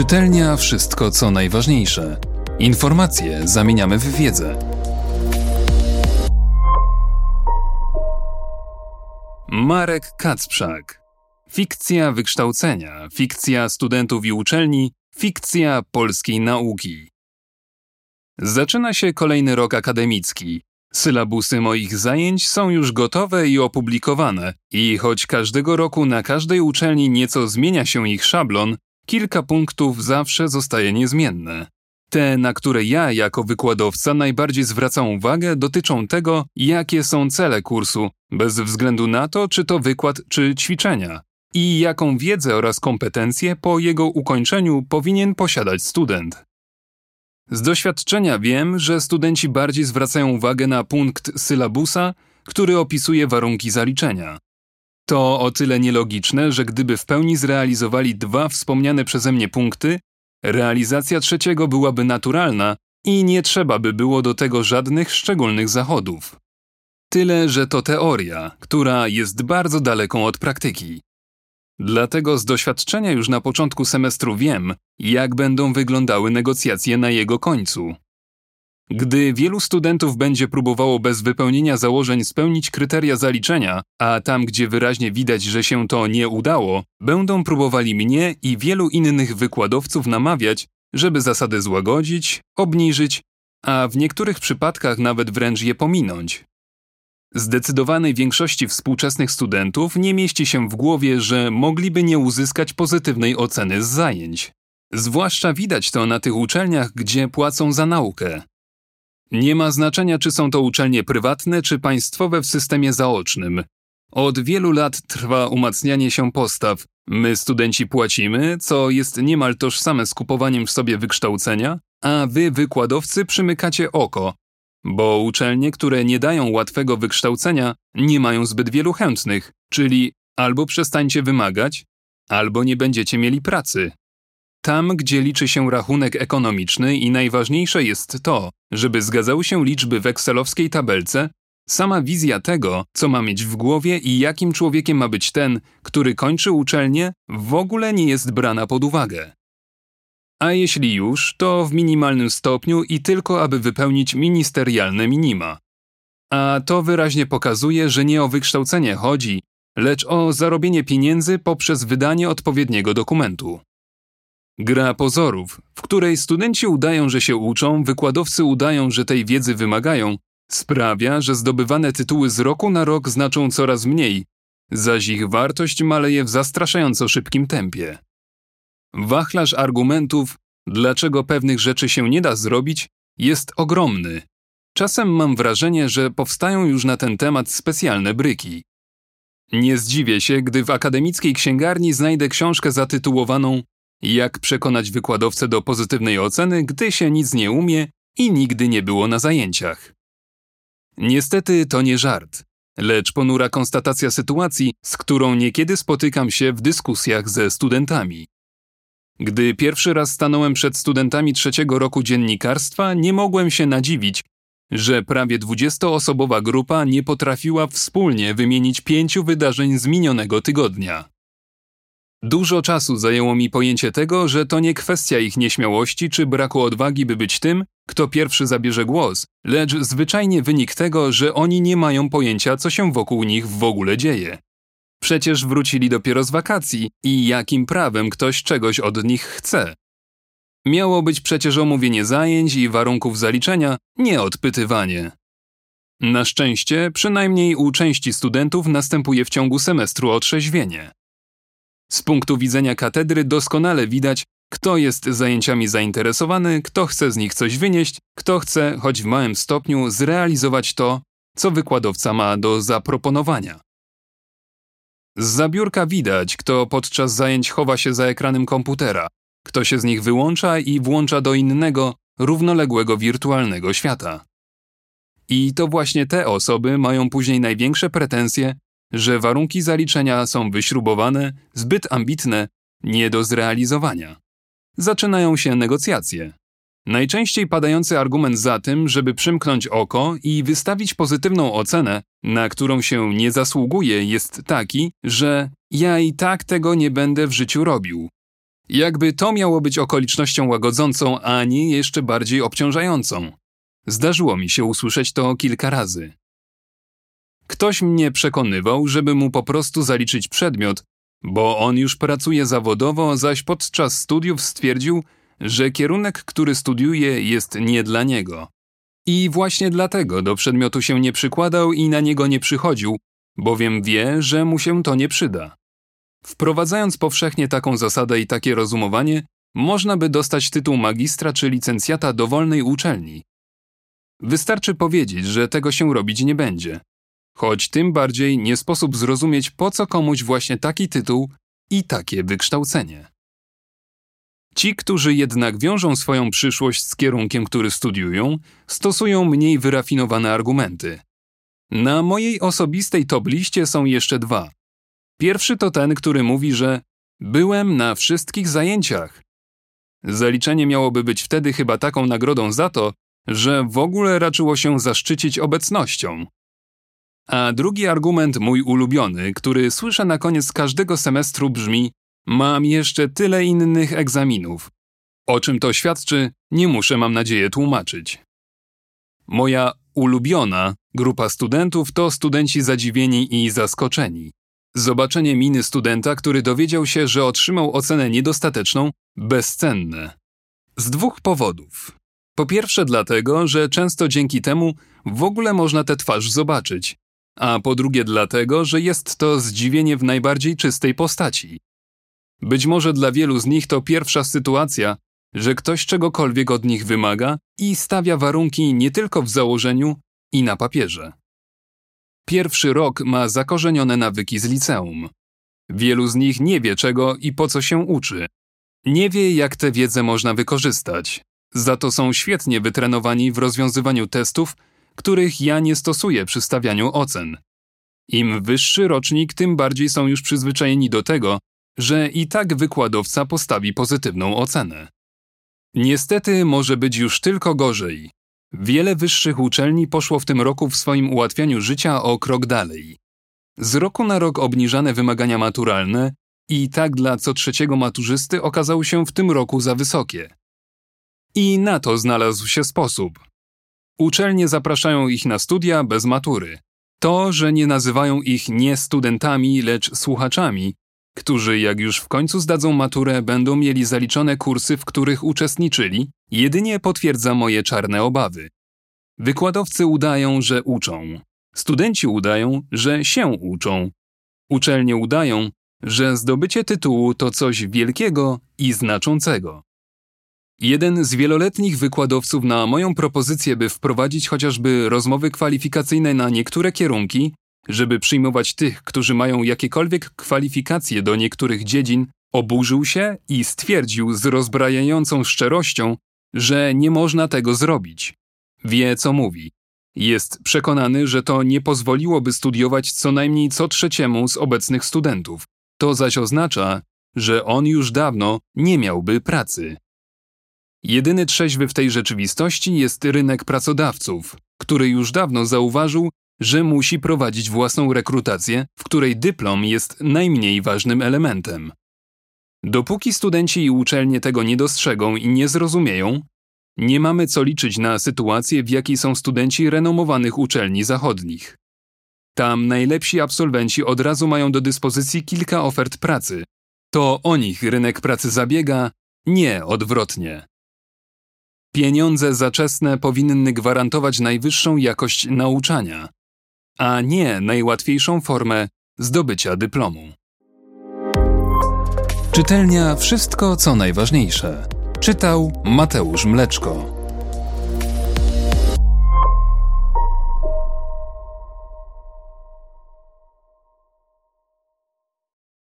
Czytelnia wszystko co najważniejsze. Informacje zamieniamy w wiedzę. Marek Kacprzak. Fikcja wykształcenia, fikcja studentów i uczelni, fikcja polskiej nauki. Zaczyna się kolejny rok akademicki. Sylabusy moich zajęć są już gotowe i opublikowane, i choć każdego roku na każdej uczelni nieco zmienia się ich szablon, kilka punktów zawsze zostaje niezmienne. Te, na które ja jako wykładowca najbardziej zwracam uwagę, dotyczą tego, jakie są cele kursu, bez względu na to, czy to wykład, czy ćwiczenia, i jaką wiedzę oraz kompetencje po jego ukończeniu powinien posiadać student. Z doświadczenia wiem, że studenci bardziej zwracają uwagę na punkt sylabusa, który opisuje warunki zaliczenia. To o tyle nielogiczne, że gdyby w pełni zrealizowali dwa wspomniane przeze mnie punkty, realizacja trzeciego byłaby naturalna i nie trzeba by było do tego żadnych szczególnych zachodów. Tyle, że to teoria, która jest bardzo daleką od praktyki. Dlatego z doświadczenia już na początku semestru wiem, jak będą wyglądały negocjacje na jego końcu. Gdy wielu studentów będzie próbowało bez wypełnienia założeń spełnić kryteria zaliczenia, a tam, gdzie wyraźnie widać, że się to nie udało, będą próbowali mnie i wielu innych wykładowców namawiać, żeby zasady złagodzić, obniżyć, a w niektórych przypadkach nawet wręcz je pominąć. Zdecydowanej większości współczesnych studentów nie mieści się w głowie, że mogliby nie uzyskać pozytywnej oceny z zajęć. Zwłaszcza widać to na tych uczelniach, gdzie płacą za naukę. Nie ma znaczenia, czy są to uczelnie prywatne, czy państwowe w systemie zaocznym. Od wielu lat trwa umacnianie się postaw. My, studenci, płacimy, co jest niemal tożsame z kupowaniem w sobie wykształcenia, a wy, wykładowcy, przymykacie oko, bo uczelnie, które nie dają łatwego wykształcenia, nie mają zbyt wielu chętnych, czyli albo przestańcie wymagać, albo nie będziecie mieli pracy. Tam, gdzie liczy się rachunek ekonomiczny i najważniejsze jest to, żeby zgadzały się liczby w excelowskiej tabelce, sama wizja tego, co ma mieć w głowie i jakim człowiekiem ma być ten, który kończy uczelnię, w ogóle nie jest brana pod uwagę. A jeśli już, to w minimalnym stopniu i tylko aby wypełnić ministerialne minima. A to wyraźnie pokazuje, że nie o wykształcenie chodzi, lecz o zarobienie pieniędzy poprzez wydanie odpowiedniego dokumentu. Gra pozorów, w której studenci udają, że się uczą, wykładowcy udają, że tej wiedzy wymagają, sprawia, że zdobywane tytuły z roku na rok znaczą coraz mniej, zaś ich wartość maleje w zastraszająco szybkim tempie. Wachlarz argumentów, dlaczego pewnych rzeczy się nie da zrobić, jest ogromny. Czasem mam wrażenie, że powstają już na ten temat specjalne bryki. Nie zdziwię się, gdy w akademickiej księgarni znajdę książkę zatytułowaną Jak przekonać wykładowcę do pozytywnej oceny, gdy się nic nie umie i nigdy nie było na zajęciach. Niestety to nie żart, lecz ponura konstatacja sytuacji, z którą niekiedy spotykam się w dyskusjach ze studentami. Gdy pierwszy raz stanąłem przed studentami trzeciego roku dziennikarstwa, nie mogłem się nadziwić, że prawie dwudziestoosobowa grupa nie potrafiła wspólnie wymienić pięciu wydarzeń z minionego tygodnia. Dużo czasu zajęło mi pojęcie tego, że to nie kwestia ich nieśmiałości czy braku odwagi, by być tym, kto pierwszy zabierze głos, lecz zwyczajnie wynik tego, że oni nie mają pojęcia, co się wokół nich w ogóle dzieje. Przecież wrócili dopiero z wakacji i jakim prawem ktoś czegoś od nich chce? Miało być przecież omówienie zajęć i warunków zaliczenia, nie odpytywanie. Na szczęście, przynajmniej u części studentów następuje w ciągu semestru otrzeźwienie. Z punktu widzenia katedry doskonale widać, kto jest zajęciami zainteresowany, kto chce z nich coś wynieść, kto chce, choć w małym stopniu, zrealizować to, co wykładowca ma do zaproponowania. Z zabiórka widać, kto podczas zajęć chowa się za ekranem komputera, kto się z nich wyłącza i włącza do innego, równoległego wirtualnego świata. I to właśnie te osoby mają później największe pretensje, że warunki zaliczenia są wyśrubowane, zbyt ambitne, nie do zrealizowania. Zaczynają się negocjacje. Najczęściej padający argument za tym, żeby przymknąć oko i wystawić pozytywną ocenę, na którą się nie zasługuje, jest taki, że ja i tak tego nie będę w życiu robił. Jakby to miało być okolicznością łagodzącą, a nie jeszcze bardziej obciążającą. Zdarzyło mi się usłyszeć to kilka razy. Ktoś mnie przekonywał, żeby mu po prostu zaliczyć przedmiot, bo on już pracuje zawodowo, zaś podczas studiów stwierdził, że kierunek, który studiuje, jest nie dla niego. I właśnie dlatego do przedmiotu się nie przykładał i na niego nie przychodził, bowiem wie, że mu się to nie przyda. Wprowadzając powszechnie taką zasadę i takie rozumowanie, można by dostać tytuł magistra czy licencjata dowolnej uczelni. Wystarczy powiedzieć, że tego się robić nie będzie. Choć tym bardziej nie sposób zrozumieć, po co komuś właśnie taki tytuł i takie wykształcenie. Ci, którzy jednak wiążą swoją przyszłość z kierunkiem, który studiują, stosują mniej wyrafinowane argumenty. Na mojej osobistej top liście są jeszcze dwa. Pierwszy to ten, który mówi, że byłem na wszystkich zajęciach. Zaliczenie miałoby być wtedy chyba taką nagrodą za to, że w ogóle raczyło się zaszczycić obecnością. A drugi argument, mój ulubiony, który słyszę na koniec każdego semestru brzmi: Mam jeszcze tyle innych egzaminów. O czym to świadczy, nie muszę, mam nadzieję, tłumaczyć. Moja ulubiona grupa studentów to studenci zadziwieni i zaskoczeni. Zobaczenie miny studenta, który dowiedział się, że otrzymał ocenę niedostateczną, bezcenne. Z dwóch powodów. Po pierwsze, dlatego, że często dzięki temu w ogóle można tę twarz zobaczyć, a po drugie, dlatego, że jest to zdziwienie w najbardziej czystej postaci. Być może dla wielu z nich to pierwsza sytuacja, że ktoś czegokolwiek od nich wymaga i stawia warunki nie tylko w założeniu i na papierze. Pierwszy rok ma zakorzenione nawyki z liceum. Wielu z nich nie wie czego i po co się uczy. Nie wie, jak tę wiedzę można wykorzystać. Za to są świetnie wytrenowani w rozwiązywaniu testów, których ja nie stosuję przy stawianiu ocen. Im wyższy rocznik, tym bardziej są już przyzwyczajeni do tego, że i tak wykładowca postawi pozytywną ocenę. Niestety może być już tylko gorzej. Wiele wyższych uczelni poszło w tym roku w swoim ułatwianiu życia o krok dalej. Z roku na rok obniżane wymagania maturalne i tak dla co trzeciego maturzysty okazały się w tym roku za wysokie. I na to znalazł się sposób. Uczelnie zapraszają ich na studia bez matury. To, że nie nazywają ich nie studentami, lecz słuchaczami, którzy jak już w końcu zdadzą maturę, będą mieli zaliczone kursy, w których uczestniczyli, jedynie potwierdza moje czarne obawy. Wykładowcy udają, że uczą. Studenci udają, że się uczą. Uczelnie udają, że zdobycie tytułu to coś wielkiego i znaczącego. Jeden z wieloletnich wykładowców na moją propozycję, by wprowadzić chociażby rozmowy kwalifikacyjne na niektóre kierunki, żeby przyjmować tych, którzy mają jakiekolwiek kwalifikacje do niektórych dziedzin, oburzył się i stwierdził z rozbrajającą szczerością, że nie można tego zrobić. Wie, co mówi. Jest przekonany, że to nie pozwoliłoby studiować co najmniej co trzeciemu z obecnych studentów. To zaś oznacza, że on już dawno nie miałby pracy. Jedyny trzeźwy w tej rzeczywistości jest rynek pracodawców, który już dawno zauważył, że musi prowadzić własną rekrutację, w której dyplom jest najmniej ważnym elementem. Dopóki studenci i uczelnie tego nie dostrzegą i nie zrozumieją, nie mamy co liczyć na sytuację, w jakiej są studenci renomowanych uczelni zachodnich. Tam najlepsi absolwenci od razu mają do dyspozycji kilka ofert pracy. To o nich rynek pracy zabiega, nie odwrotnie. Pieniądze zaczesne powinny gwarantować najwyższą jakość nauczania, a nie najłatwiejszą formę zdobycia dyplomu. Czytelnia Wszystko co najważniejsze. Czytał Mateusz Mleczko.